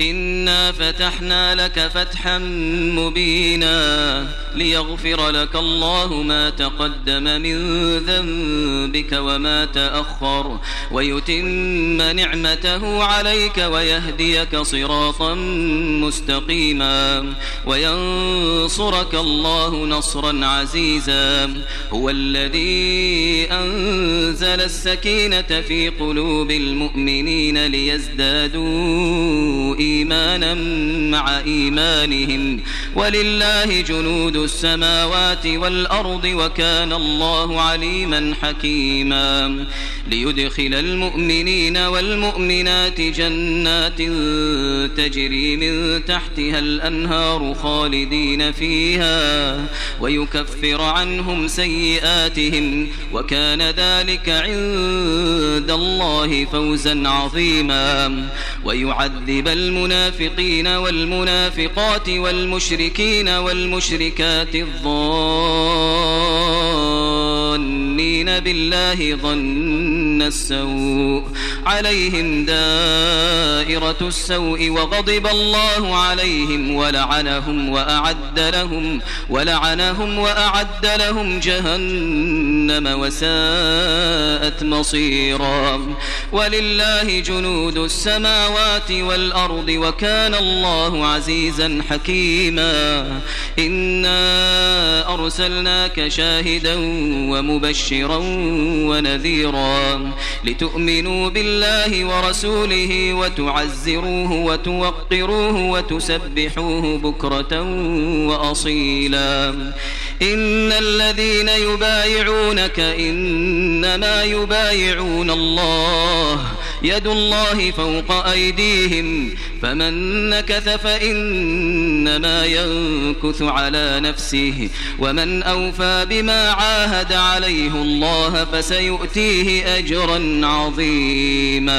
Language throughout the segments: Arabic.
إنا فتحنا لك فتحا مبينا ليغفر لك الله ما تقدم من ذنبك وما تأخر ويتم نعمته عليك ويهديك صراطا مستقيما وينصرك الله نصرا عزيزا هو الذي أنزل السكينة في قلوب المؤمنين ليزدادوا إيمانا مع إيمانهم. ولله جنود السماوات والأرض وكان الله عليما حكيما. ليدخل المؤمنين والمؤمنات جنات تجري من تحتها الأنهار خالدين فيها ويكفر عنهم سيئاتهم وكان ذلك عند الله فوزا عظيما ويعذب المنافقين والمنافقات والمشركين والمشركات الظالمين بالله ظن السوء عليهم دائرة السوء وغضب الله عليهم ولعنهم وأعد لهم ولعنهم وأعد لهم جهنم وساءت مصيرا ولله جنود السماوات والأرض وكان الله عزيزا حكيما إنا أرسلناك شاهدا ومبشرا ونذيرا لتؤمنوا بالله ورسوله وتعزروه وتوقروه وتسبحوه بكرة وأصيلا. إن الذين يبايعونك إنما يبايعون الله. يد الله فوق أيديهم فمن نكث فإنما ينكث على نفسه ومن أوفى بما عاهد عليه الله فسيؤتيه أجرا عظيما.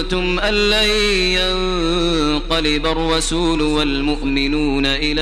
ظننتم أن لن ينقلب الرسول والمؤمنون إلى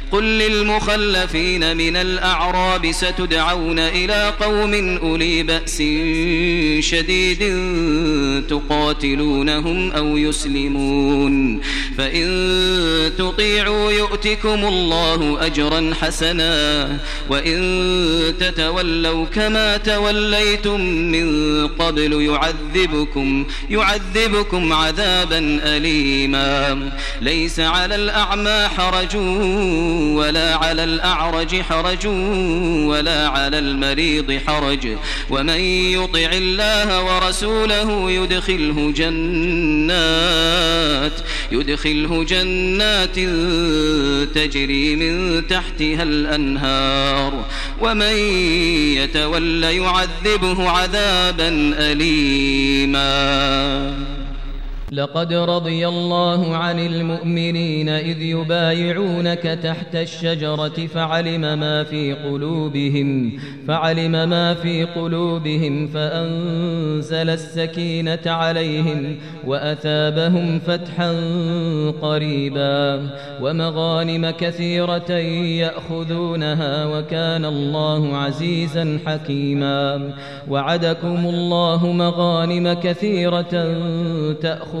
قل للمخلفين من الأعراب ستدعون إلى قوم أولي بأس شديد تقاتلونهم أو يسلمون. فإن تطيعوا يؤتكم الله أجرا حسنا وإن تتولوا كما توليتم من قبل يعذبكم يعذبكم عذابا أليما. ليس على الأعمى حرج ولا على الأعرج حرج ولا على المريض حرج. ومن يطع الله ورسوله يدخله جنات يدخله جنات تجري من تحتها الأنهار. ومن يتول يعذبه عذابا أليما. لقد رضي الله عن المؤمنين إذ يبايعونك تحت الشجرة فعلم ما في قلوبهم فعلم ما في قلوبهم فأنزل السكينة عليهم وأثابهم فتحا قريبا. ومغانم كثيرة يأخذونها وكان الله عزيزا حكيما. وعدكم الله مغانم كثيرة تأخذ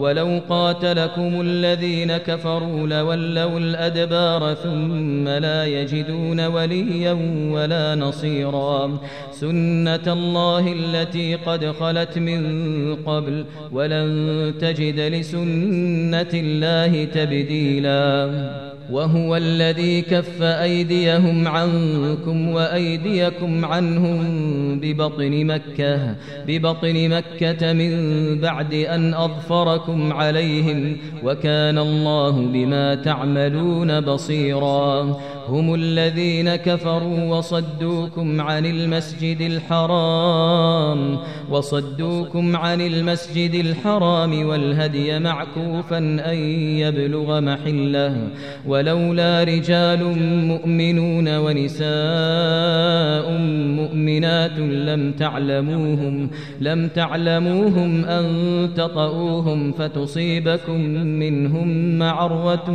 ولو قاتلكم الذين كفروا لولوا الأدبار ثم لا يجدون وليا ولا نصيرا. سنة الله التي قد خلت من قبل ولن تجد لسنة الله تبديلا. وهو الذي كف أيديهم عنكم وأيديكم عنهم ببطن مكة ببطن مكة من بعد أن أظفركم عليهم وكان الله بما تعملون بصيراً. هم الذين كفروا وصدوكم عن المسجد الحرام وصدوكم عن المسجد الحرام والهدي معكوفا أن يبلغ محله. ولولا رجال مؤمنون ونساء مؤمنات لم تعلموهم لم تعلموهم أن تطؤوهم فتصيبكم منهم معروة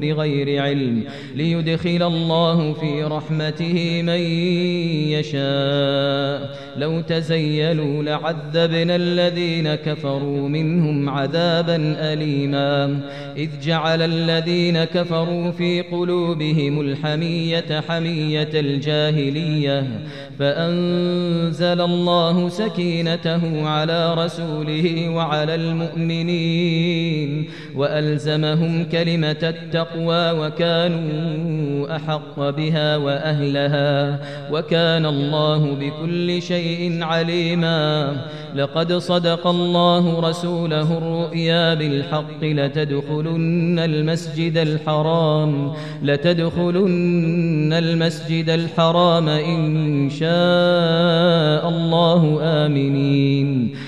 بغير علم. ليدخل يدخل الله في رحمته من يشاء. لو تزيلوا لعذبنا الذين كفروا منهم عذابا أليما. إذ جعل الذين كفروا في قلوبهم الحمية حمية الجاهلية فأنزل الله سكينته على رسوله وعلى المؤمنين وألزمهم كلمة التقوى وكانوا أحق بها وأهلها وكان الله بكل شيء عليما لقد صدق الله رسوله الرؤيا بالحق لتدخلن المسجد الحرام لتدخلن المسجد الحرام إن شاء الله آمنين.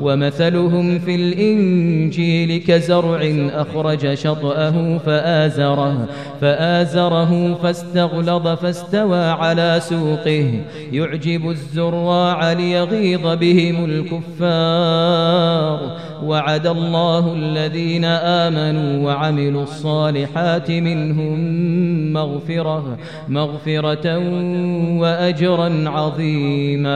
ومثلهم في الإنجيل كزرع أخرج شطأه فآزره فآزره فاستغلظ فاستوى على سوقه. يعجب الزراع ليغيظ بهم الكفار. وعد الله الذين آمنوا وعملوا الصالحات منهم مغفرة مغفرة وأجرا عظيما.